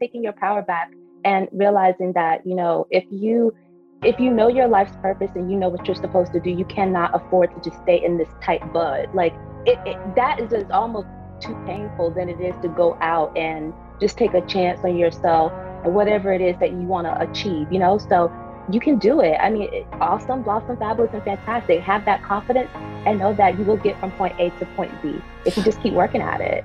taking your power back and realizing that, you know, if you if you know your life's purpose and you know what you're supposed to do, you cannot afford to just stay in this tight bud. Like it, it that is just almost too painful than it is to go out and just take a chance on yourself and whatever it is that you want to achieve, you know? So you can do it. I mean, awesome, blossom, fabulous, and fantastic. Have that confidence and know that you will get from point A to point B if you just keep working at it.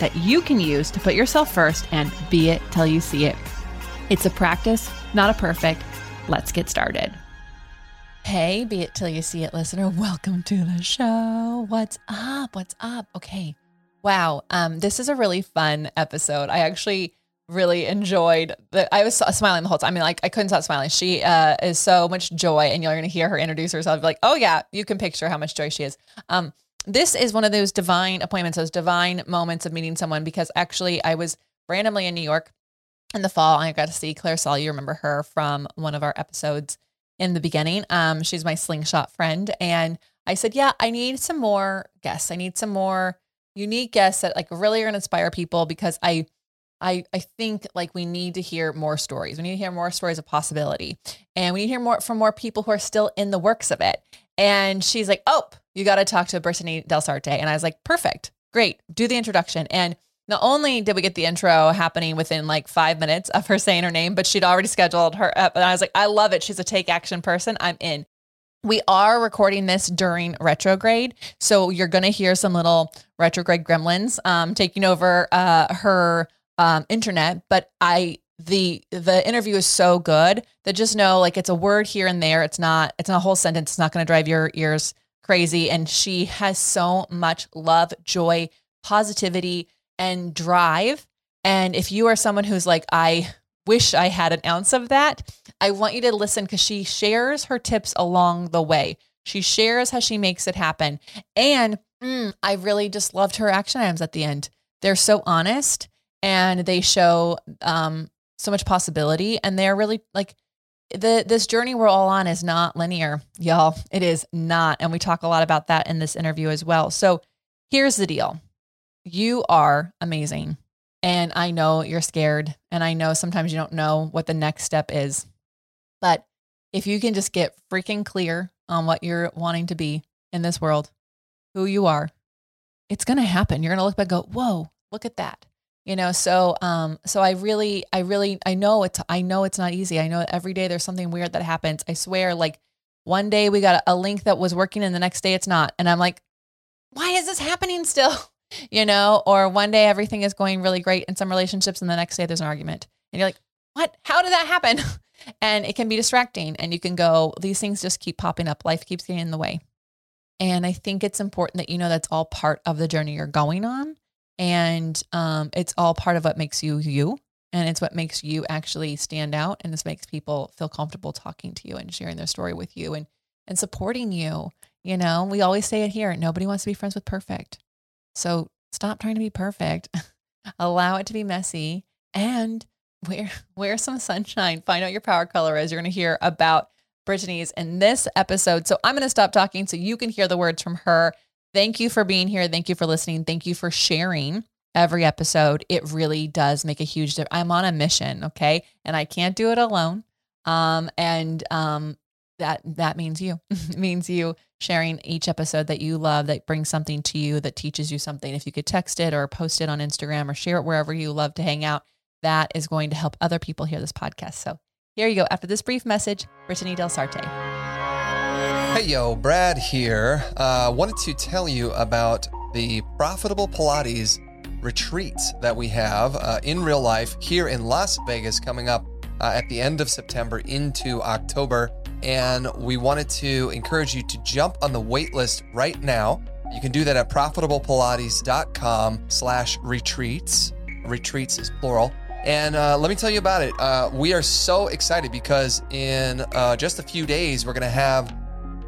that you can use to put yourself first and be it till you see it. It's a practice, not a perfect. Let's get started. Hey, be it till you see it listener. Welcome to the show. What's up? What's up? Okay. Wow. Um, this is a really fun episode. I actually really enjoyed the I was smiling the whole time. I mean, like I couldn't stop smiling. She uh, is so much joy, and you're gonna hear her introduce herself. Like, oh yeah, you can picture how much joy she is. Um, this is one of those divine appointments, those divine moments of meeting someone because actually I was randomly in New York in the fall. I got to see Claire Saul. You remember her from one of our episodes in the beginning. Um, she's my slingshot friend. And I said, Yeah, I need some more guests. I need some more unique guests that like really are gonna inspire people because I I I think like we need to hear more stories. We need to hear more stories of possibility. And we need to hear more from more people who are still in the works of it. And she's like, Oh, you got to talk to Brittany Del Sarte. And I was like, perfect, great, do the introduction. And not only did we get the intro happening within like five minutes of her saying her name, but she'd already scheduled her up. And I was like, I love it. She's a take action person. I'm in. We are recording this during retrograde. So you're going to hear some little retrograde gremlins um, taking over uh, her um, internet. But I, the the interview is so good that just know like it's a word here and there. It's not it's not a whole sentence. It's not going to drive your ears crazy. And she has so much love, joy, positivity, and drive. And if you are someone who's like, I wish I had an ounce of that, I want you to listen because she shares her tips along the way. She shares how she makes it happen. And mm, I really just loved her action items at the end. They're so honest and they show um, so much possibility. And they're really like, the this journey we're all on is not linear, y'all. It is not, and we talk a lot about that in this interview as well. So, here's the deal. You are amazing. And I know you're scared, and I know sometimes you don't know what the next step is. But if you can just get freaking clear on what you're wanting to be in this world, who you are, it's going to happen. You're going to look back and go, "Whoa, look at that." You know so um so i really i really i know it's i know it's not easy. I know every day there's something weird that happens. I swear like one day we got a, link that was working and the next day it's not. And i'm like why is this happening still? You know or one day everything is going really great in some relationships and the next day there's an argument. And you're like what? How did that happen? And it can be distracting and you can go these things just keep popping up. Life keeps getting in the way. And i think it's important that you know that's all part of the journey you're going on and um, it's all part of what makes you you and it's what makes you actually stand out and this makes people feel comfortable talking to you and sharing their story with you and and supporting you you know? We always say it here nobody wants to be friends with perfect. So stop trying to be perfect. Allow it to be messy and wear wear some sunshine. Find out your power color as you're going to hear about brittany's in this episode. So i'm going to stop talking so you can hear the words from her Thank you for being here. Thank you for listening. Thank you for sharing every episode. It really does make a huge difference. I'm on a mission, okay? And I can't do it alone. Um, and um, that that means you. it means you sharing each episode that you love that brings something to you that teaches you something. If you could text it or post it on Instagram or share it wherever you love to hang out, that is going to help other people hear this podcast. So here you go. After this brief message, Brittany Del Sarte. Hey yo, Brad here. Uh, wanted to tell you about the Profitable Pilates retreats that we have uh, in real life here in Las Vegas coming up uh, at the end of September into October. And we wanted to encourage you to jump on the wait list right now You can do that at profitablepilates.com slash retreats. Retreats is plural. And uh, let me tell you about it. Uh, we are so excited because in uh, just a few days, we're going to have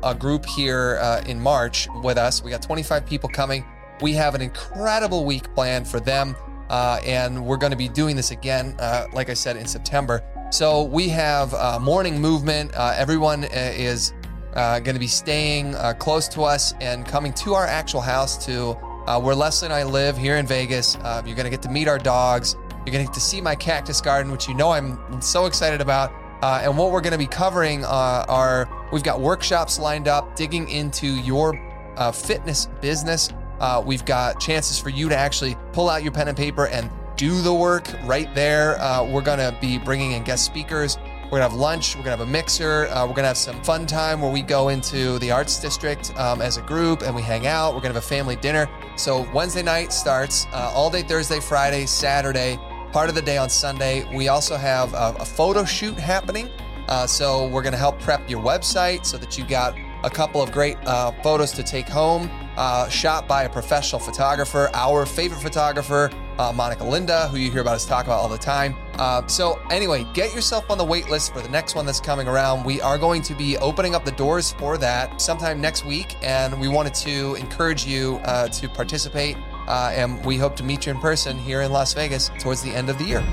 a group here uh, in March with us. We got 25 people coming. We have an incredible week planned for them. Uh, and we're going to be doing this again, uh, like I said, in September. So we have uh, morning movement. Uh, everyone uh, is going to be staying close to us and coming to our actual house to where Lesley and I live here in Vegas. Um, you're going to get to meet our dogs. You're going to get to see my cactus garden, which you know I'm so excited about. Uh, and what we're going to be covering uh, are we've got workshops lined up, digging into your uh, fitness business. Uh, we've got chances for you to actually pull out your pen and paper and do the work right there. Uh, we're going to be bringing in guest speakers. We're gonna have lunch. We're gonna have a mixer. Uh, we're gonna have some fun time where we go into the arts district um, as a group and we hang out. We're gonna have a family dinner. So Wednesday night starts all day Thursday, Friday, Saturday part of the day on Sunday. We also have a, a photo shoot happening. Uh, so we're going to help prep your website so that you got a couple of great uh, photos to take home, uh, shot by a professional photographer, our favorite photographer, uh, Monica Linda, who you hear about us talk about all the time. Uh, so anyway, get yourself on the wait list for the next one that's coming around. We are going to be opening up the doors for that sometime next week, and we wanted to encourage you uh, to participate. Uh, and we hope to meet you in person here in Las Vegas towards the end of the year.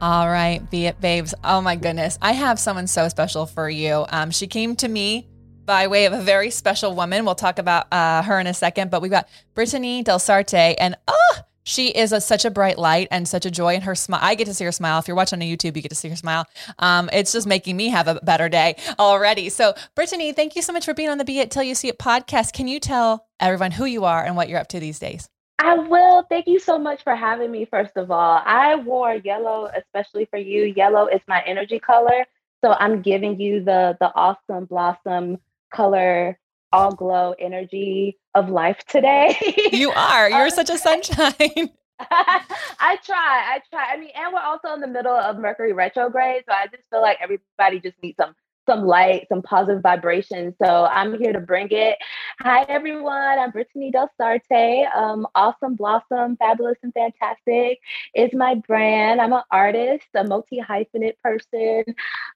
All right, be it babes. Oh my goodness. I have someone so special for you. Um, she came to me by way of a very special woman. We'll talk about uh, her in a second, but we've got Brittany Del Sarte, and oh, she is a, such a bright light and such a joy in her smile. I get to see her smile. If you're watching on YouTube, you get to see her smile. Um, it's just making me have a better day already. So, Brittany, thank you so much for being on the Be It Till You See It podcast. Can you tell everyone who you are and what you're up to these days? I will. Thank you so much for having me, first of all. I wore yellow, especially for you. Yellow is my energy color. So I'm giving you the the awesome blossom color all glow energy of life today. you are. You're such a sunshine. I try. I try. I mean, and we're also in the middle of Mercury retrograde, so I just feel like everybody just needs some some light, some positive vibration. So I'm here to bring it. Hi everyone. I'm Brittany Del Sarte. Um, awesome, blossom, fabulous, and fantastic is my brand. I'm an artist, a multi hyphenate person.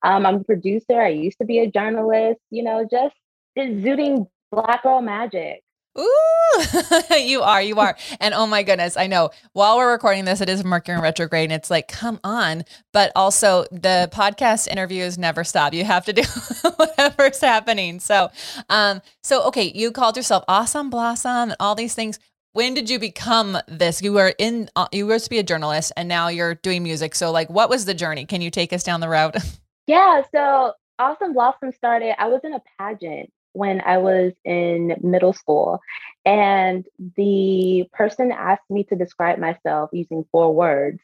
Um, I'm a producer. I used to be a journalist. You know, just exuding black girl magic. Ooh, you are, you are. And oh my goodness, I know while we're recording this, it is Mercury retrograde and it's like, come on. But also the podcast interviews never stop. You have to do whatever's happening. So, um, so okay, you called yourself Awesome Blossom and all these things. When did you become this? You were in, uh, you were to be a journalist and now you're doing music. So like, what was the journey? Can you take us down the road? Yeah. So Awesome Blossom started, I was in a pageant when I was in middle school. And the person asked me to describe myself using four words.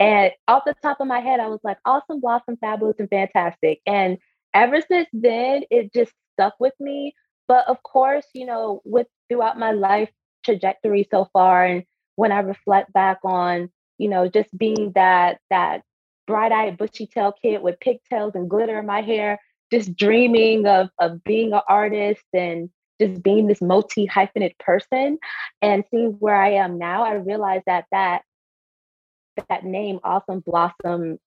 And off the top of my head, I was like, awesome, blossom, fabulous, and fantastic. And ever since then, it just stuck with me. But of course, you know, with throughout my life trajectory so far, and when I reflect back on, you know, just being that that bright-eyed bushy tail kid with pigtails and glitter in my hair just dreaming of of being an artist and just being this multi hyphenate person and seeing where I am now, I realized that that that name, Awesome Blossom,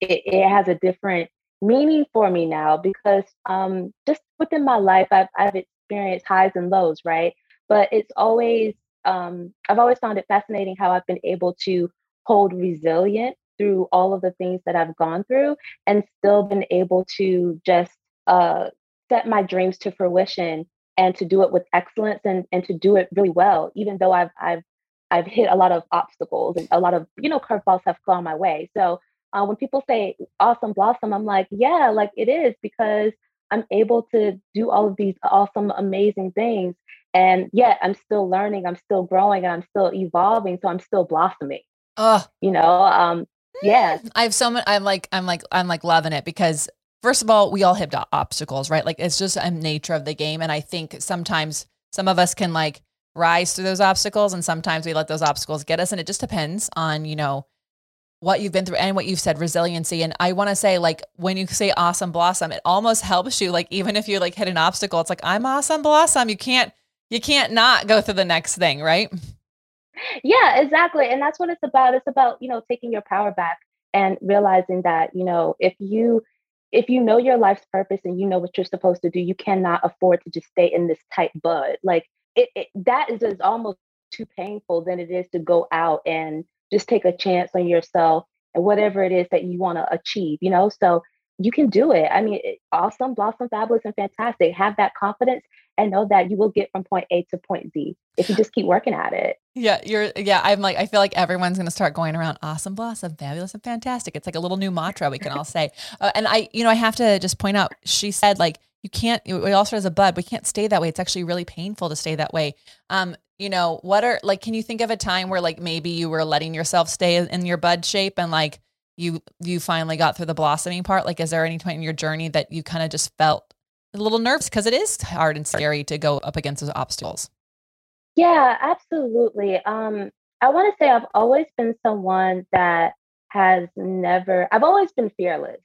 it, it has a different meaning for me now because um, just within my life, I've I've experienced highs and lows, right? But it's always um, I've always found it fascinating how I've been able to hold resilient through all of the things that I've gone through and still been able to just uh, set my dreams to fruition and to do it with excellence and, and to do it really well, even though I've, I've, I've hit a lot of obstacles and a lot of, you know, curveballs have gone my way. So uh, when people say awesome blossom, I'm like, yeah, like it is because I'm able to do all of these awesome, amazing things. And yet I'm still learning, I'm still growing, and I'm still evolving. So I'm still blossoming. Oh, you know, um, Yes. I have so much I'm like I'm like I'm like loving it because first of all, we all hit obstacles, right? Like it's just a nature of the game and I think sometimes some of us can like rise through those obstacles and sometimes we let those obstacles get us and it just depends on, you know, what you've been through and what you've said resiliency and i want to say like when you say awesome blossom it almost helps you like even if you like hit an obstacle it's like i'm awesome blossom you can't you can't not go through the next thing, right? Yeah, exactly. And that's what it's about. It's about, you know, taking your power back and realizing that, you know, if you if you know your life's purpose and you know what you're supposed to do, you cannot afford to just stay in this tight bud. Like it, it that is, is almost too painful than it is to go out and just take a chance on yourself and whatever it is that you want to achieve, you know? So you can do it. I mean, it, awesome, blossom, fabulous, and fantastic. Have that confidence and know that you will get from point A to point Z if you just keep working at it. Yeah, you're. Yeah, I'm like, I feel like everyone's going to start going around awesome, blossom, fabulous, and fantastic. It's like a little new mantra we can all say. Uh, and I, you know, I have to just point out, she said like you can't. We all start as a bud. We can't stay that way. It's actually really painful to stay that way. Um, you know, what are like? Can you think of a time where like maybe you were letting yourself stay in your bud shape and like you you finally got through the blossoming part? Like, is there any point in your journey that you kind of just felt a little nerves because it is hard and scary to go up against those obstacles? Yeah, absolutely. Um, I want to say I've always been someone that has never. I've always been fearless,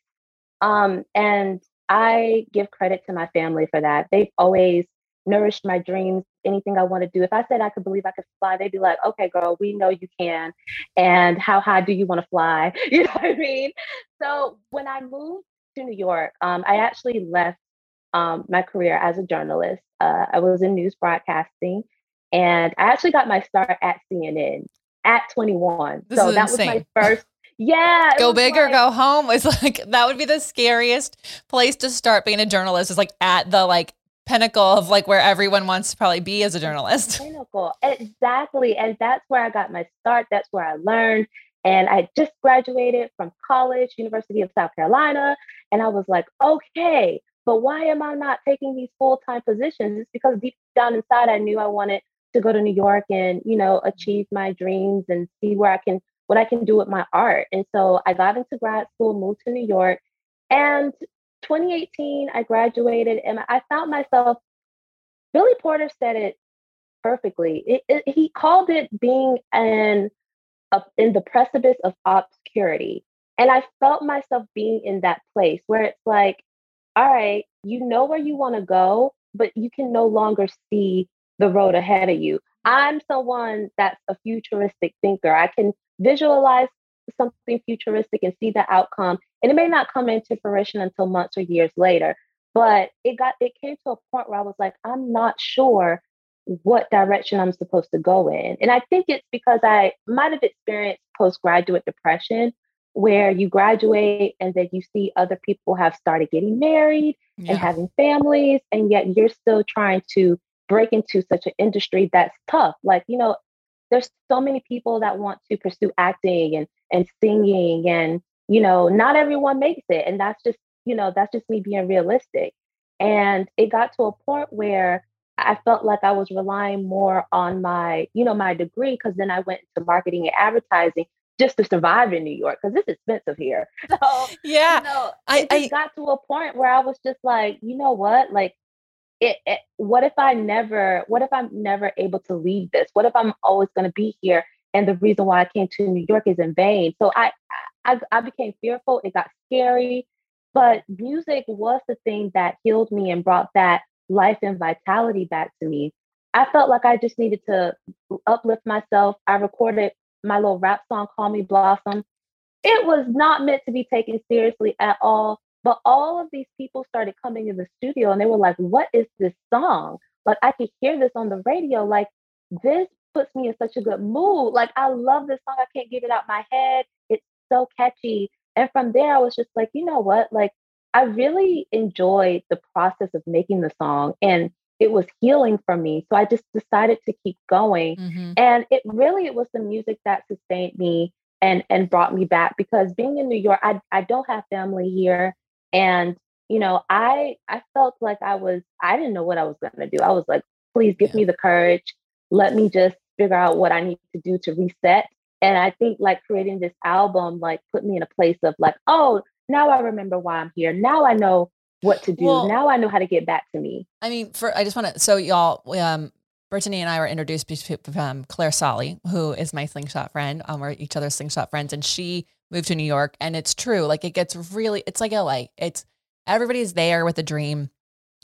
um, and I give credit to my family for that. They've always nourished my dreams, anything I want to do. If I said I could believe I could fly, they'd be like, okay, girl, we know you can. And how high do you want to fly? You know what I mean? So when I moved to New York, um, I actually left um, my career as a journalist. Uh, I was in news broadcasting, and I actually got my start at CNN at 21. This so that insane. was my first. Yeah. Go big like, or go home was like that would be the scariest place to start being a journalist is like at the like pinnacle of like where everyone wants to probably be as a journalist. Pinnacle. Exactly. And that's where I got my start. That's where I learned. And I just graduated from college, University of South Carolina. And I was like, okay, but why am I not taking these full-time positions? It's because deep down inside I knew I wanted to go to New York and, you know, achieve my dreams and see where I can what I can do with my art. And so I got into grad school, moved to New York, and 2018, I graduated and I found myself, Billy Porter said it perfectly. It, it, he called it being in, uh, in the precipice of obscurity. And I felt myself being in that place where it's like, all right, you know where you want to go, but you can no longer see the road ahead of you. I'm someone that's a futuristic thinker. I can visualize something futuristic and see the outcome and it may not come into fruition until months or years later but it got it came to a point where i was like i'm not sure what direction i'm supposed to go in and i think it's because i might have experienced postgraduate depression where you graduate and then you see other people have started getting married yeah. and having families and yet you're still trying to break into such an industry that's tough like you know there's so many people that want to pursue acting and and singing and you know not everyone makes it and that's just you know that's just me being realistic and it got to a point where i felt like i was relying more on my you know my degree because then i went into marketing and advertising just to survive in new york because it's expensive here so yeah you know, I, I got to a point where i was just like you know what like it, it, what if I never, what if I'm never able to leave this? What if I'm always going to be here? And the reason why I came to New York is in vain. So I, I, I became fearful. It got scary, but music was the thing that healed me and brought that life and vitality back to me. I felt like I just needed to uplift myself. I recorded my little rap song, Call Me Blossom. It was not meant to be taken seriously at all. But all of these people started coming in the studio and they were like, what is this song? Like, I could hear this on the radio. Like, this puts me in such a good mood. Like, I love this song. I can't get it out my head. It's so catchy. And from there, I was just like, you know what? Like, I really enjoyed the process of making the song and it was healing for me. So I just decided to keep going. Mm-hmm. And it really it was the music that sustained me and and brought me back because being in New York, I I don't have family here. And, you know, I I felt like I was, I didn't know what I was gonna do. I was like, please give yeah. me the courage. Let me just figure out what I need to do to reset. And I think like creating this album like put me in a place of like, oh, now I remember why I'm here. Now I know what to do. Well, now I know how to get back to me. I mean, for I just want to so y'all um Brittany and I were introduced to um, Claire Solly, who is my slingshot friend. Um, we're each other's slingshot friends, and she moved to New York. And it's true. Like it gets really, it's like LA. It's everybody's there with a dream.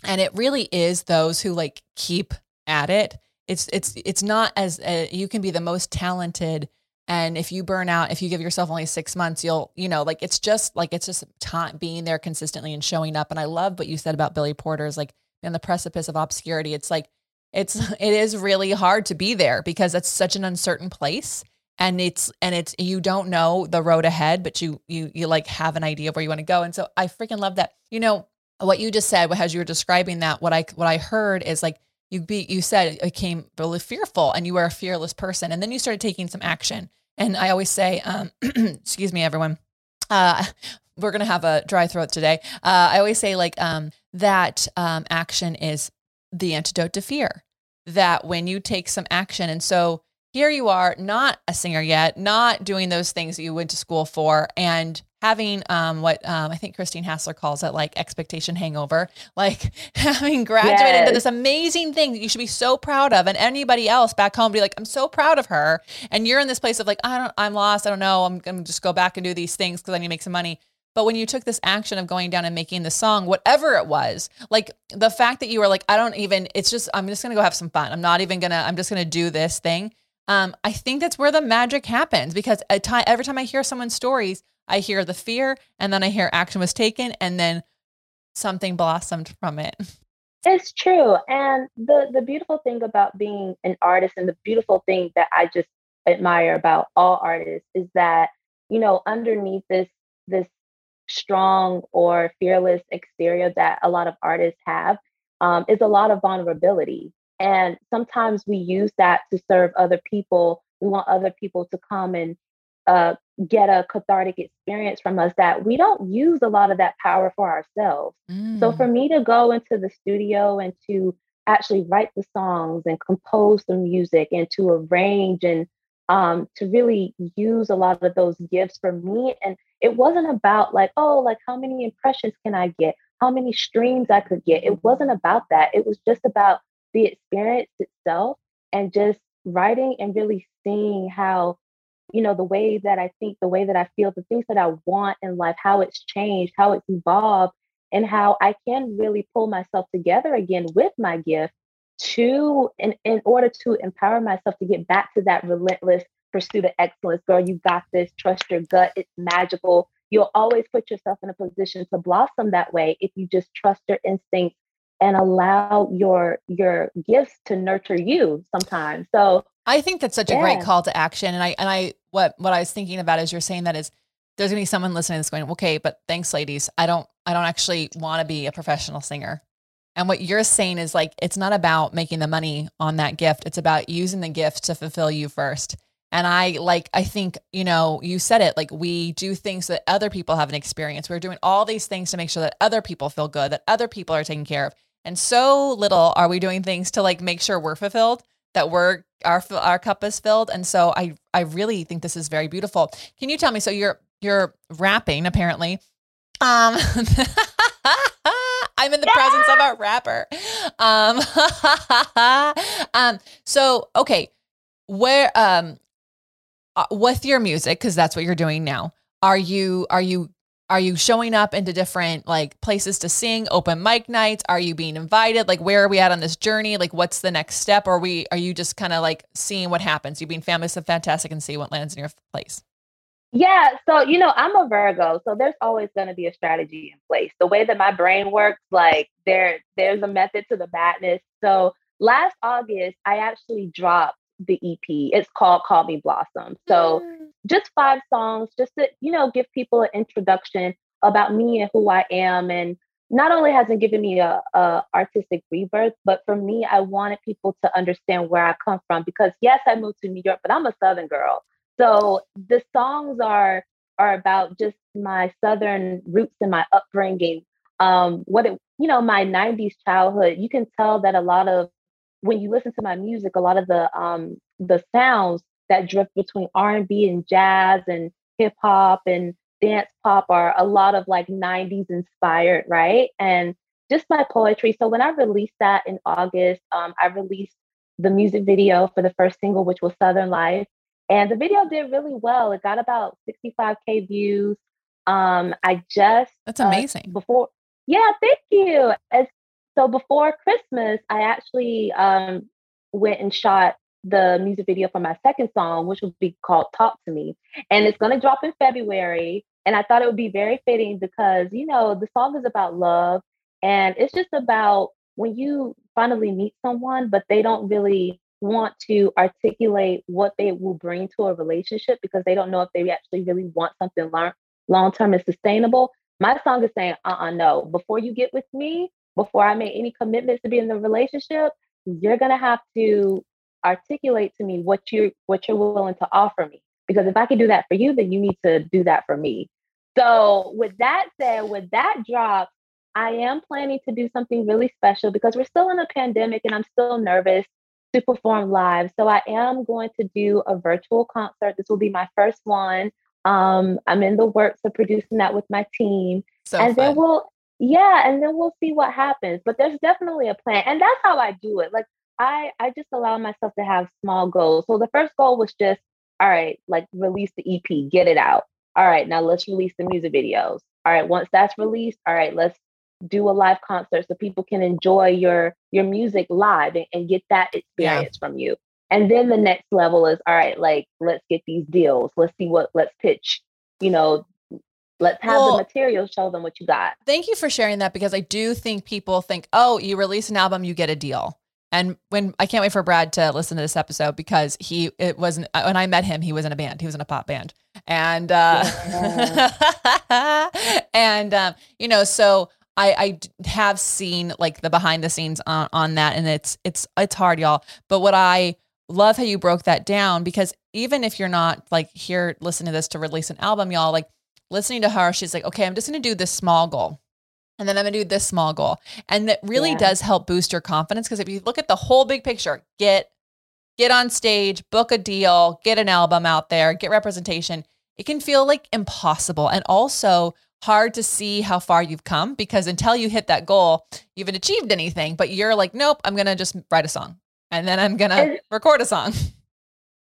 And it really is those who like keep at it. It's it's it's not as uh, you can be the most talented and if you burn out if you give yourself only 6 months you'll you know like it's just like it's just time being there consistently and showing up. And I love what you said about Billy Porter's like in the precipice of obscurity. It's like it's it is really hard to be there because it's such an uncertain place. And it's and it's you don't know the road ahead but you you you like have an idea of where you want to go. And so I freaking love that. You know what you just said as you were describing that what I what I heard is like you be you said it became really fearful and you were a fearless person. And then you started taking some action. And I always say um, excuse me everyone. Uh, we're gonna have a dry throat today. Uh, I always say like um, that um, action is the antidote to fear. That when you take some action and so here you are not a singer yet not doing those things that you went to school for and having um, what um, I think Christine Hassler calls it like expectation hangover, like having graduated yes. into this amazing thing that you should be so proud of, and anybody else back home be like, I'm so proud of her, and you're in this place of like, I don't, I'm lost, I don't know, I'm gonna just go back and do these things because I need to make some money. But when you took this action of going down and making the song, whatever it was, like the fact that you were like, I don't even, it's just, I'm just gonna go have some fun. I'm not even gonna, I'm just gonna do this thing. Um, I think that's where the magic happens because every time I hear someone's stories, I hear the fear and then I hear action was taken and then something blossomed from it. It's true. And the the beautiful thing about being an artist and the beautiful thing that I just admire about all artists is that, you know, underneath this this strong or fearless exterior that a lot of artists have um, is a lot of vulnerability. And sometimes we use that to serve other people. We want other people to come and uh, get a cathartic experience from us that we don't use a lot of that power for ourselves. Mm. So for me to go into the studio and to actually write the songs and compose the music and to arrange and um, to really use a lot of those gifts for me. And it wasn't about like, oh, like how many impressions can I get? How many streams I could get? It wasn't about that. It was just about the experience itself and just writing and really seeing how you know, the way that I think, the way that I feel, the things that I want in life, how it's changed, how it's evolved, and how I can really pull myself together again with my gift to in, in order to empower myself to get back to that relentless pursuit of excellence. Girl, you got this, trust your gut, it's magical. You'll always put yourself in a position to blossom that way if you just trust your instincts and allow your your gifts to nurture you sometimes. So I think that's such yeah. a great call to action. And I and I what what I was thinking about as you're saying that is there's gonna be someone listening that's going, okay, but thanks, ladies. I don't I don't actually want to be a professional singer. And what you're saying is like it's not about making the money on that gift. It's about using the gift to fulfill you first. And I like I think, you know, you said it, like we do things that other people have an experience. We're doing all these things to make sure that other people feel good, that other people are taken care of. And so little are we doing things to like make sure we're fulfilled that we're our our cup is filled and so i i really think this is very beautiful can you tell me so you're you're rapping apparently um i'm in the yeah. presence of a rapper um um so okay where um uh, with your music because that's what you're doing now are you are you are you showing up into different like places to sing open mic nights? Are you being invited? Like where are we at on this journey? Like what's the next step? Or are we are you just kind of like seeing what happens? You being family so fantastic and see what lands in your place? Yeah so you know i'm a virgo so there's always going to be a strategy in place. The way that my brain works like there there's a method to the madness. So last august i actually dropped the ep it's called call me blossom. So mm just five songs, just to, you know, give people an introduction about me and who I am. And not only has it given me a, a artistic rebirth, but for me, I wanted people to understand where I come from because yes, I moved to New York, but I'm a Southern girl. So the songs are are about just my Southern roots and my upbringing. Um, what it, you know, my '90s childhood. You can tell that a lot of when you listen to my music, a lot of the um, the sounds that drift between R&B and jazz and hip hop and dance pop are a lot of like 90s inspired, right? And just my poetry. So when I released that in August, um, I released the music video for the first single, which was Southern Life. And the video did really well. It got about 65K views. Um, I just That's uh, amazing. Uh, before yeah, thank you. As, so before Christmas, I actually um, went and shot the music video for my second song, which will be called Talk to Me. And it's going to drop in February. And I thought it would be very fitting because, you know, the song is about love. And it's just about when you finally meet someone, but they don't really want to articulate what they will bring to a relationship because they don't know if they actually really want something long term and sustainable. My song is saying, uh uh no, before you get with me, before I make any commitments to be in the relationship, you're gonna have to articulate to me what you what you're willing to offer me. Because if I can do that for you, then you need to do that for me. So with that said, with that drop, I am planning to do something really special because we're still in a pandemic and I'm still nervous to perform live. So I am going to do a virtual concert. This will be my first one. Um, I'm in the works of producing that with my team. So and fun. then we'll yeah, and then we'll see what happens. But there's definitely a plan. And that's how I do it. Like I I just allow myself to have small goals. So the first goal was just, all right, like release the EP, get it out. All right, now let's release the music videos. All right, once that's mm-hmm. released, all right, let's do a live concert so people can enjoy your your music live and, and get that experience yeah. from you. And then the next level is all right, like let's get these deals. Let's see what let's pitch, you know, let's have well, the material show them what you got. Thank you for sharing that because I do think people think, "Oh, you release an album, you get a deal." And when I can't wait for Brad to listen to this episode because he it wasn't when I met him, he was in a band. He was in a pop band. And uh yeah. and um, you know, so I, I have seen like the behind the scenes on, on that and it's it's it's hard y'all but what I love how you broke that down because even if you're not like here listening to this to release an album y'all like listening to her she's like okay I'm just to do this small goal and then I'm going to do this small goal and that really yeah. does help boost your confidence because if you look at the whole big picture get get on stage book a deal get an album out there get representation it can feel like impossible and also hard to see how far you've come because until you hit that goal, you haven't achieved anything. But you're like, nope, I'm going to just write a song and then I'm going to record a song.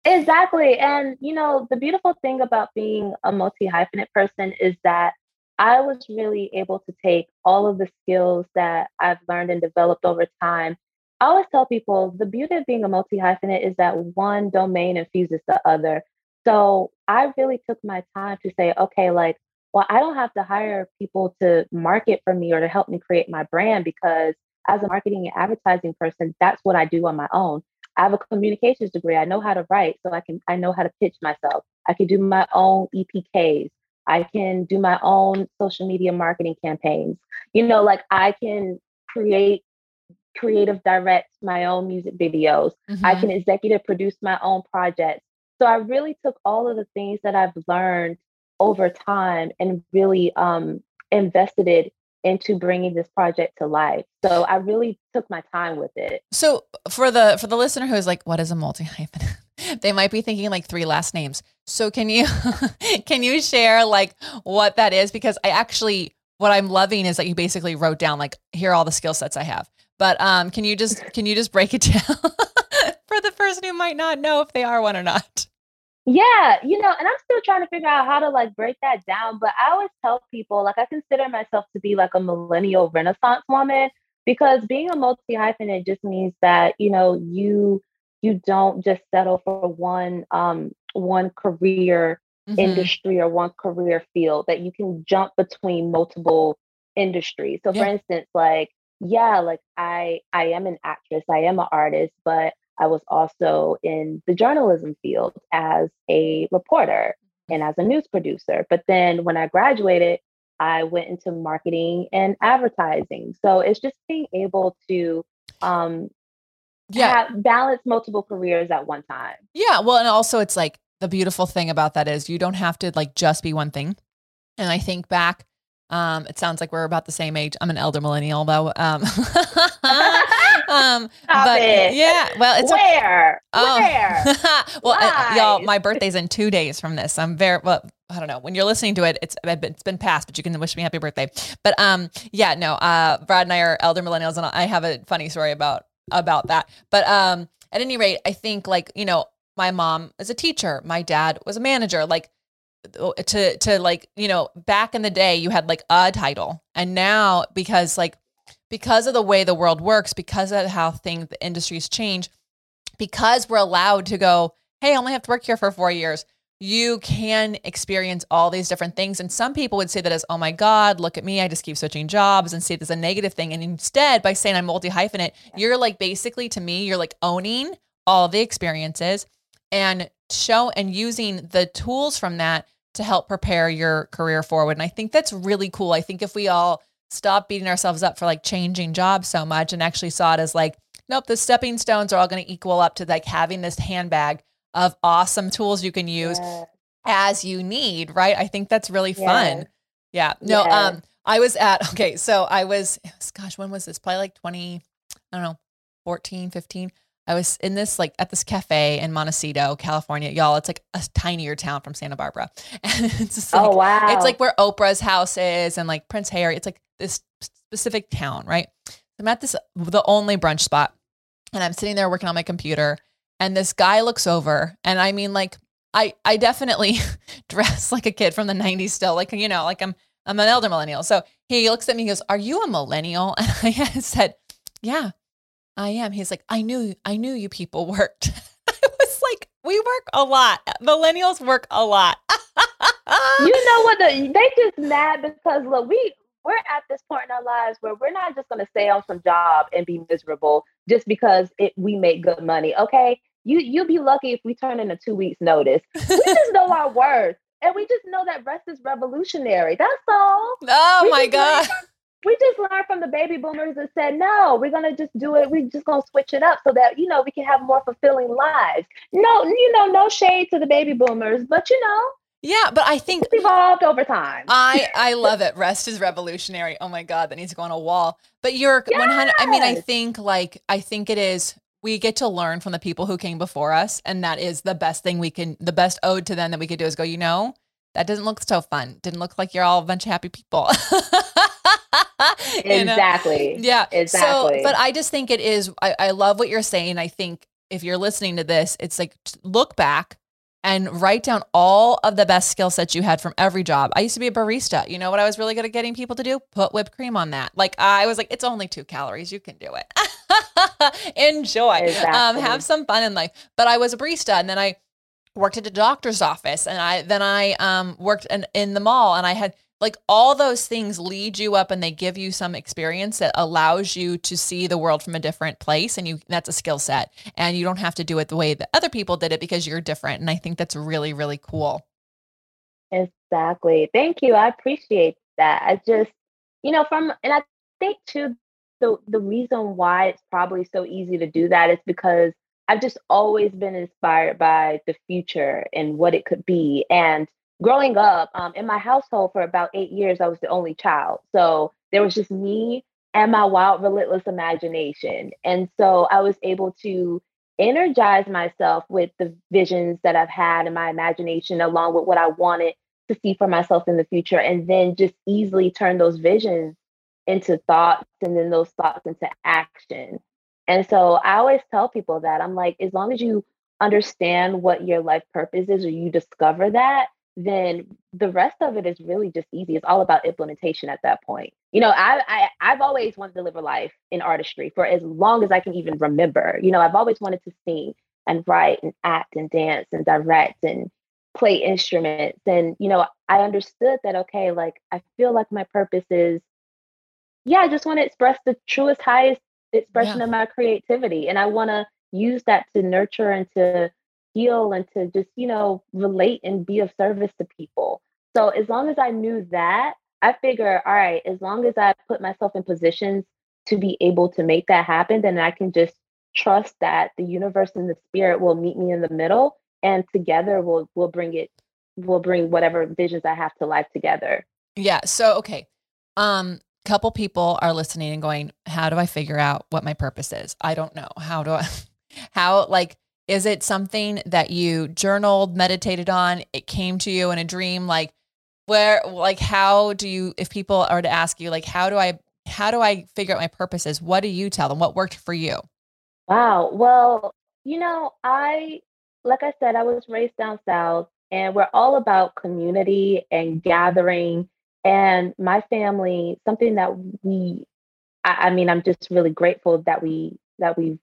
Exactly. And, you know, the beautiful thing about being a multi hyphenate person is that I was really able to take all of the skills that I've learned and developed over time. I always tell people the beauty of being a multi hyphenate is that one domain infuses the other. So I really took my time to say, okay, like, well, I don't have to hire people to market for me or to help me create my brand because as a marketing and advertising person, that's what I do on my own. I have a communications degree. I know how to write, so I can I know how to pitch myself. I can do my own EPKs. I can do my own social media marketing campaigns. You know, like I can create creative direct my own music videos. Mm-hmm. I can executive produce my own projects. So I really took all of the things that I've learned over time and really um, invested it into bringing this project to life. So I really took my time with it. So for the for the listener who is like, what is a multi hyphen? they might be thinking like three last names. So can you can you share like what that is? Because I actually what I'm loving is that you basically wrote down like here are all the skill sets I have. But um, can you just can you just break it down for the person who might not know if they are one or not? Yeah, you know, and I'm still trying to figure out how to like break that down. But I always tell people, like, I consider myself to be like a millennial renaissance woman because being a multi hyphenate just means that, you know, you you don't just settle for one um one career mm-hmm. industry or one career field, that you can jump between multiple industries. So yeah. for instance, like, yeah, like I I am an actress, I am an artist, but I was also in the journalism field as a reporter and as a news producer. But then when I graduated, I went into marketing and advertising. So it's just being able to um, yeah. Have, balance multiple careers at one time. Yeah. Well, and also it's like the beautiful thing about that is you don't have to like just be one thing. And I think back, um, it sounds like we're about the same age. I'm an elder millennial though. Um, um, Stop but it. yeah, well, it's where, oh. where? well, uh, y'all, my birthday's in two days from this. I'm very well. I don't know when you're listening to it. It's it's been passed, but you can wish me happy birthday. But um, yeah, no. Uh, Brad and I are elder millennials, and I have a funny story about about that. But um, at any rate, I think like you know, my mom is a teacher, my dad was a manager, like to to like you know back in the day you had like a title and now because like because of the way the world works, because of how things, the industries change, because we're allowed to go, hey, I only have to work here for four years, you can experience all these different things. And some people would say that as, oh my God, look at me, I just keep switching jobs and see it as a negative thing. And instead, by saying I'm multi hyphenate, you're like basically to me, you're like owning all the experiences and show and using the tools from that to help prepare your career forward. And I think that's really cool. I think if we all stop beating ourselves up for like changing jobs so much and actually saw it as like, nope, the stepping stones are all going to equal up to like having this handbag of awesome tools you can use yeah. as you need, right? I think that's really fun. Yeah. No, yeah. um I was at okay, so I was gosh, when was this? Probably like 20 I don't know, 14, 15. I was in this like at this cafe in Montecito, California. Y'all, it's like a tinier town from Santa Barbara. And it's just like, oh wow. It's like where Oprah's house is and like Prince Harry. It's like this specific town, right? I'm at this the only brunch spot. And I'm sitting there working on my computer and this guy looks over and I mean like I I definitely dress like a kid from the 90s still like you know like I'm I'm an elder millennial. So he looks at me he goes, "Are you a millennial?" And I said, "Yeah, I am." He's like, "I knew I knew you people worked." I was like, "We work a lot. Millennials work a lot." you know what? The, they just mad because look, we we're at this point in our lives where we're not just going to stay on some job and be miserable just because it we make good money. Okay, you you'll be lucky if we turn in a two weeks notice. We just know our worth. And we just know that rest is revolutionary. That's all. Oh we my God. From, we just learned from the baby boomers that said, no, we're gonna just do it. We're just gonna switch it up so that you know we can have more fulfilling lives. No, you know, no shade to the baby boomers, but you know, yeah, but I think it's evolved over time. I I love it. Rest is revolutionary. Oh my god, that needs to go on a wall. But you're yes! 100 I mean, I think like I think it is we get to learn from the people who came before us and that is the best thing we can the best ode to them that we could do is go you know that doesn't look so fun didn't look like you're all a bunch of happy people exactly know? yeah exactly so but i just think it is I, I love what you're saying i think if you're listening to this it's like look back and write down all of the best skill sets you had from every job. I used to be a barista. You know what I was really good at getting people to do? Put whipped cream on that. Like I was like, it's only two calories. You can do it. Enjoy. Um, exactly. Um, have some fun in life. But I was a barista and then I worked at a doctor's office and I then I um, worked in, in the mall and I had like all those things lead you up and they give you some experience that allows you to see the world from a different place and you that's a skill set. And you don't have to do it the way that other people did it because you're different and i think that's really really cool. Exactly. Thank you. I appreciate that. I just you know from and i think too the the reason why it's probably so easy to do that is because i've just always been inspired by the future and what it could be. And growing up um, in my household for about eight years, I was the only child. So there was just me and my wild, relentless imagination. And so I was able to energize myself with the visions that I've had in my imagination, along with what I wanted to see for myself in the future, and then just easily turn those visions into thoughts and then those thoughts into action. And so I always tell people that I'm like, as long as you understand what your life purpose is or you discover that, then the rest of it is really just easy. It's all about implementation at that point. You know, I, I I've always wanted to live a life in artistry for as long as I can even remember. You know, I've always wanted to sing and write and act and dance and direct and play instruments. And, you know, I understood that, okay, like I feel like my purpose is, yeah, I just want to express the truest, highest expression yeah. of my creativity. And I want to use that to nurture and to heal and to just, you know, relate and be of service to people. So as long as I knew that, I figure, all right, as long as I put myself in positions to be able to make that happen, then I can just trust that the universe and the spirit will meet me in the middle and together we'll we'll bring it we'll bring whatever visions I have to life together. Yeah. So okay. Um couple people are listening and going, how do I figure out what my purpose is? I don't know. How do I how like is it something that you journaled, meditated on? It came to you in a dream? Like, where, like, how do you, if people are to ask you, like, how do I, how do I figure out my purposes? What do you tell them? What worked for you? Wow. Well, you know, I, like I said, I was raised down south and we're all about community and gathering. And my family, something that we, I, I mean, I'm just really grateful that we, that we've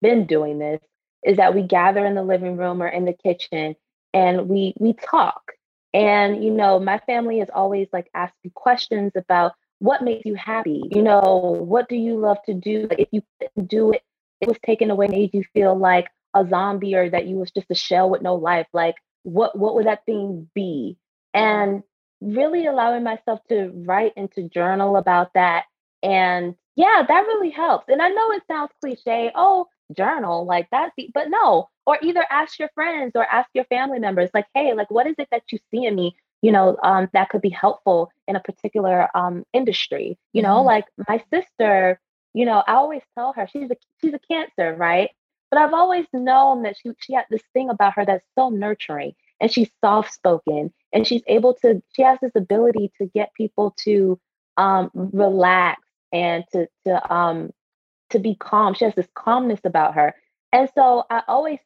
been doing this is that we gather in the living room or in the kitchen and we we talk. And you know, my family is always like me questions about what makes you happy? You know, what do you love to do? Like, If you couldn't do it, it was taken away, made you feel like a zombie or that you was just a shell with no life. Like what what would that thing be? And really allowing myself to write and to journal about that. And yeah, that really helps. And I know it sounds cliche. Oh, journal like that's the, but no or either ask your friends or ask your family members like hey like what is it that you see in me you know um, that could be helpful in a particular um, industry you know mm-hmm. like my sister you know i always tell her she's a she's a cancer right but i've always known that she she had this thing about her that's so nurturing and she's soft spoken and she's able to she has this ability to get people to um, relax and to to um to be calm. She has this calmness about her. And so I always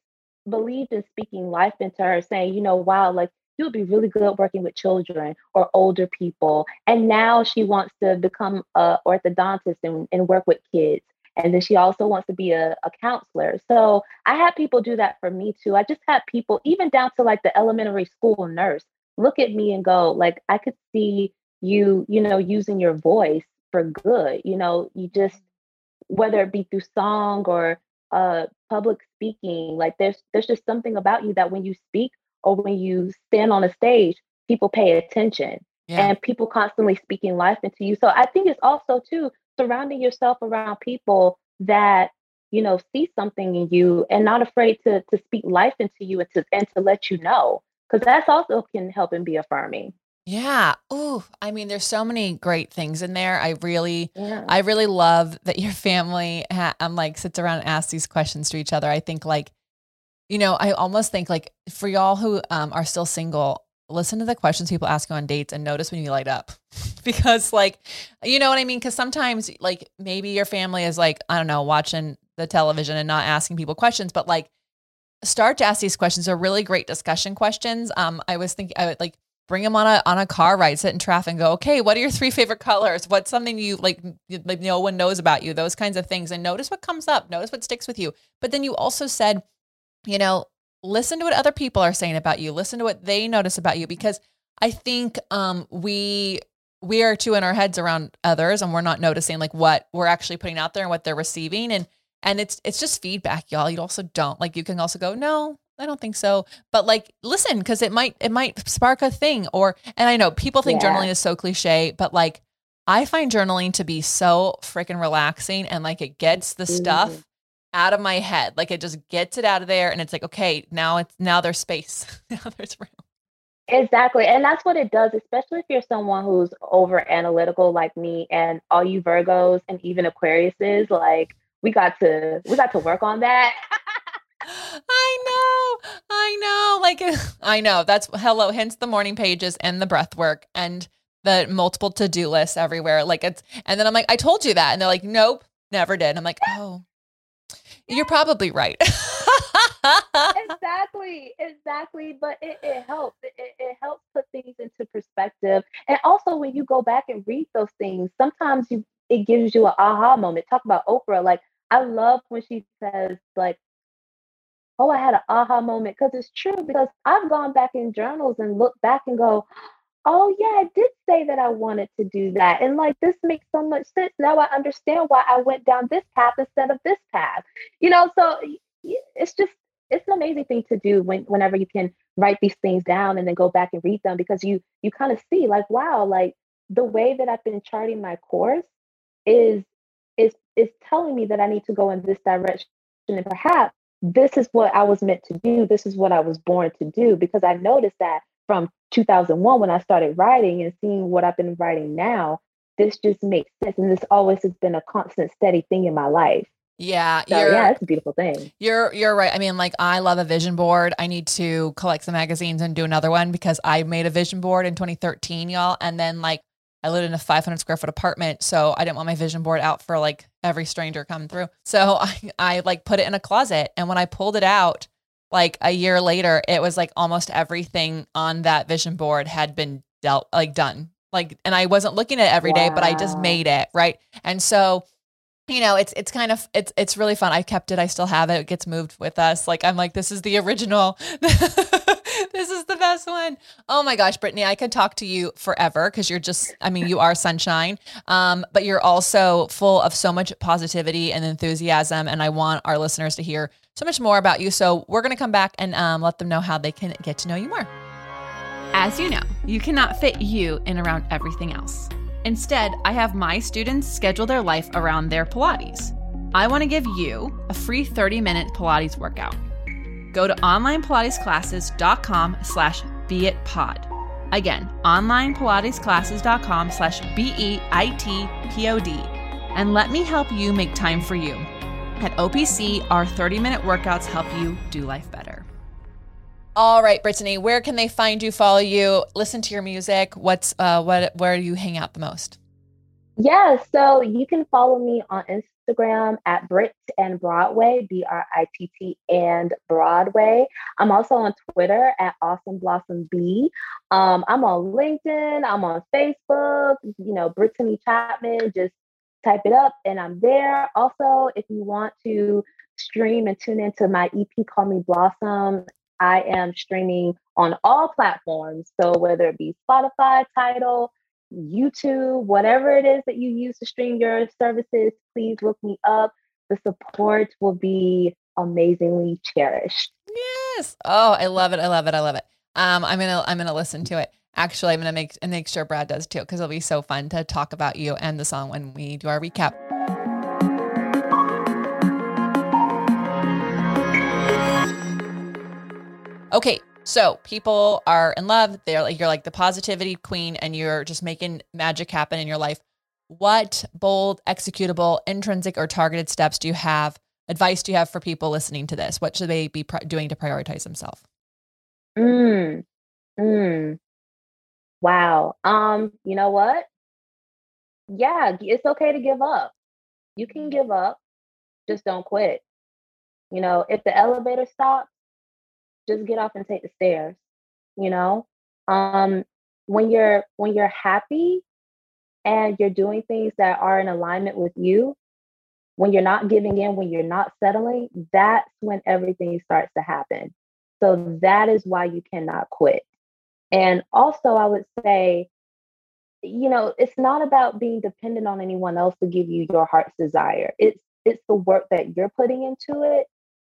believed in speaking life into her, saying, you know, wow, like you would be really good working with children or older people. And now she wants to become a orthodontist and, and work with kids. And then she also wants to be a, a counselor. So I had people do that for me too. I just had people, even down to like the elementary school nurse, look at me and go, like, I could see you, you know, using your voice for good. You know, you just whether it be through song or uh, public speaking, like there's there's just something about you that when you speak or when you stand on a stage, people pay attention. Yeah. And people constantly speaking life into you. So I think it's also too surrounding yourself around people that you know see something in you and not afraid to to speak life into you and to and to let you know because that's also can help and be affirming yeah. Ooh, I mean, there's so many great things in there. I really, yeah. I really love that your family, ha- I'm like, sits around and asks these questions to each other. I think like, you know, I almost think like for y'all who um, are still single, listen to the questions people ask you on dates and notice when you light up because like, you know what I mean? Cause sometimes like maybe your family is like, I don't know, watching the television and not asking people questions, but like start to ask these questions. They're really great discussion questions. Um, I was thinking, I would like, bring them on a on a car ride, sit in traffic and go, okay, what are your three favorite colors? What's something you like, like no one knows about you? Those kinds of things. And notice what comes up, notice what sticks with you. But then you also said, you know, listen to what other people are saying about you, listen to what they notice about you, because I think um, we we are too in our heads around others and we're not noticing like what we're actually putting out there and what they're receiving. And and it's it's just feedback, y'all. You also don't like you can also go, no, I don't think so. But like listen cuz it might it might spark a thing or and I know people think yeah. journaling is so cliche, but like I find journaling to be so freaking relaxing and like it gets the stuff mm-hmm. out of my head. Like it just gets it out of there and it's like okay, now it's now there's space. now there's room. Exactly. And that's what it does, especially if you're someone who's over analytical like me and all you Virgos and even Aquariuses, like we got to we got to work on that. I know. I know. Like I know. That's hello, hence the morning pages and the breath work and the multiple to-do lists everywhere. Like it's and then I'm like, I told you that. And they're like, Nope, never did. I'm like, oh, you're probably right. exactly, exactly. But it, it helps. It, it helps put things into perspective. And also when you go back and read those things, sometimes you it gives you an aha moment. Talk about Oprah. Like I love when she says, like, oh, I had an aha moment because it's true. Because I've gone back in journals and looked back and go, oh, yeah, I did say that I wanted to do that. And like, this makes so much sense. Now I understand why I went down this path instead of this path. You know, so it's just, it's an amazing thing to do when, whenever you can write these things down and then go back and read them because you you kind of see like wow like the way that I've been charting my course is is is telling me that I need to go in this direction and perhaps this is what I was meant to do. This is what I was born to do. Because I noticed that from 2001, when I started writing and seeing what I've been writing now, this just makes sense. And this always has been a constant, steady thing in my life. Yeah, so, yeah, it's a beautiful thing. You're you're right. I mean, like I love a vision board. I need to collect some magazines and do another one because I made a vision board in 2013, y'all. And then like I lived in a 500 square foot apartment, so I didn't want my vision board out for like every stranger coming through. So I, I like put it in a closet, and when I pulled it out, like a year later, it was like almost everything on that vision board had been dealt like done. Like, and I wasn't looking at it every wow. day, but I just made it right. And so you know, it's it's kind of it's it's really fun. I kept it. I still have it. It gets moved with us. Like I'm like, this is the original. this is the best one. Oh my gosh, Brittany, I could talk to you forever because you're just, I mean, you are sunshine. Um, but you're also full of so much positivity and enthusiasm. And I want our listeners to hear so much more about you. So we're gonna come back and um, let them know how they can get to know you more. As you know, you cannot fit you in around everything else. Instead, I have my students schedule their life around their Pilates. I want to give you a free 30-minute Pilates workout. Go to onlinepilatesclasses.com slash beitpod. Again, onlinepilatesclasses.com slash B-E-I-T-P-O-D. And let me help you make time for you. At OPC, our 30-minute workouts help you do life better. All right, Brittany, where can they find you, follow you, listen to your music? What's uh what where do you hang out the most? Yeah, so you can follow me on Instagram at Britt and Broadway, B R I T T and Broadway. I'm also on Twitter at Awesome Blossom B. Um, I'm on LinkedIn, I'm on Facebook, you know, Brittany Chapman, just type it up and I'm there. Also, if you want to stream and tune into my EP Call Me Blossom, I am streaming on all platforms. So whether it be Spotify, Tidal, YouTube, whatever it is that you use to stream your services, please look me up. The support will be amazingly cherished. Yes. Oh, I love it. I love it. I love it. Um, I'm gonna I'm gonna listen to it. Actually, I'm gonna make make sure Brad does too, because it'll be so fun to talk about you and the song when we do our recap. Okay, so people are in love. They're like you're like the positivity queen, and you're just making magic happen in your life. What bold, executable, intrinsic, or targeted steps do you have? Advice do you have for people listening to this? What should they be pr- doing to prioritize themselves? Mm. Mm. Wow. Um. You know what? Yeah, it's okay to give up. You can give up. Just don't quit. You know, if the elevator stops just get off and take the stairs you know? Um when you're when you're happy and you're doing things that are in alignment with you when you're not giving in when you're not settling that's when everything starts to happen. So that is why you cannot quit. And also i would say you know it's not about being dependent on anyone else to give you your heart's desire. It's it's the work that you're putting into it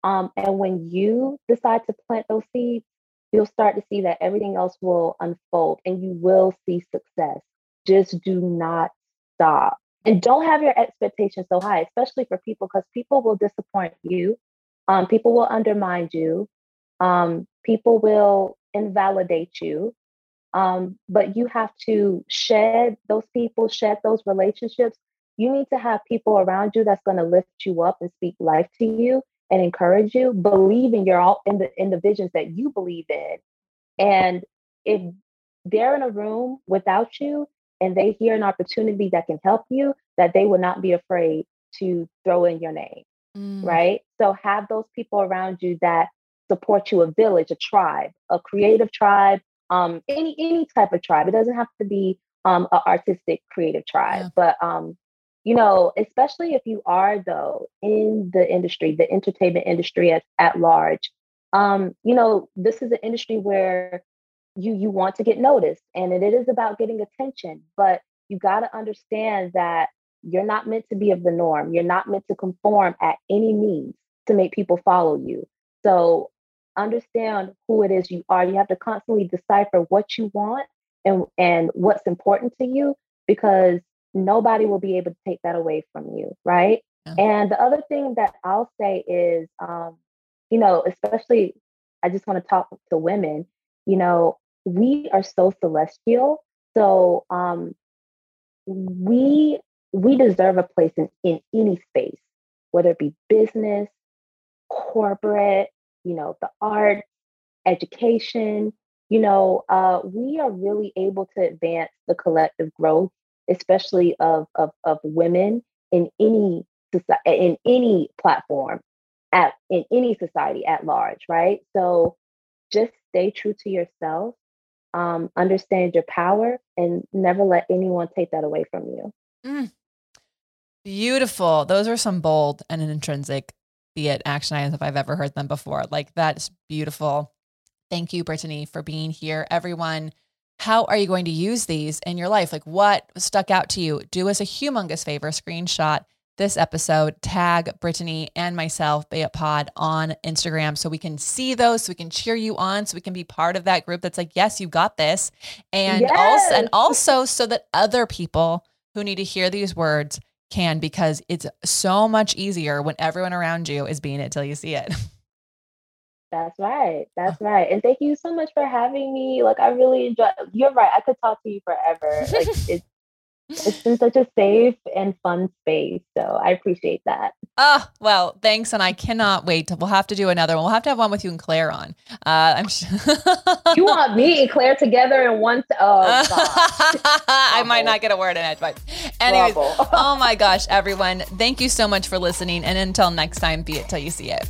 um, and when you decide to plant those seeds, you'll start to see that everything else will unfold and you will see success. Just do not stop. And don't have your expectations so high, especially for people, because people will disappoint you. Um, people will undermine you. Um, people will invalidate you. Um, but you have to shed those people, shed those relationships. You need to have people around you that's going to lift you up and speak life to you and encourage you, believe in your all in the in the visions that you believe in. And if they're in a room without you and they hear an opportunity that can help you, that they will not be afraid to throw in your name. Mm. Right. So have those people around you that support you, a village, a tribe, a creative tribe, um, any any type of tribe. It doesn't have to be um an artistic creative tribe, yeah. but um you know, especially if you are though in the industry, the entertainment industry at, at large, um, you know, this is an industry where you you want to get noticed and it is about getting attention, but you got to understand that you're not meant to be of the norm. You're not meant to conform at any means to make people follow you. So understand who it is you are. You have to constantly decipher what you want and and what's important to you because nobody will be able to take that away from you, right? Yeah. And the other thing that I'll say is, um, you know, especially, I just want to talk to women, you know, we are so celestial. So um, we we deserve a place in, in any space, whether it be business, corporate, you know, the art, education, you know, uh, we are really able to advance the collective growth especially of, of, of women in any society, in any platform at in any society at large, right? So just stay true to yourself, um, understand your power, and never let anyone take that away from you. Mm. Beautiful. Those are some bold and intrinsic be it action items if I've ever heard them before. Like that's beautiful. Thank you, Brittany, for being here. Everyone, how are you going to use these in your life? Like what stuck out to you? Do us a humongous favor, screenshot this episode, tag Brittany and myself, It Pod, on Instagram so we can see those, so we can cheer you on, so we can be part of that group that's like, yes, you got this. And yes. also and also so that other people who need to hear these words can because it's so much easier when everyone around you is being it till you see it. That's right. That's right. And thank you so much for having me. Like I really enjoy you're right. I could talk to you forever. Like it's it's been such a safe and fun space. So I appreciate that. Oh, well, thanks. And I cannot wait. We'll have to do another one. We'll have to have one with you and Claire on. Uh, I'm sure. you want me and Claire together in one? T- oh, I might not get a word in it, but anyways. oh my gosh, everyone. Thank you so much for listening. And until next time, be it till you see it.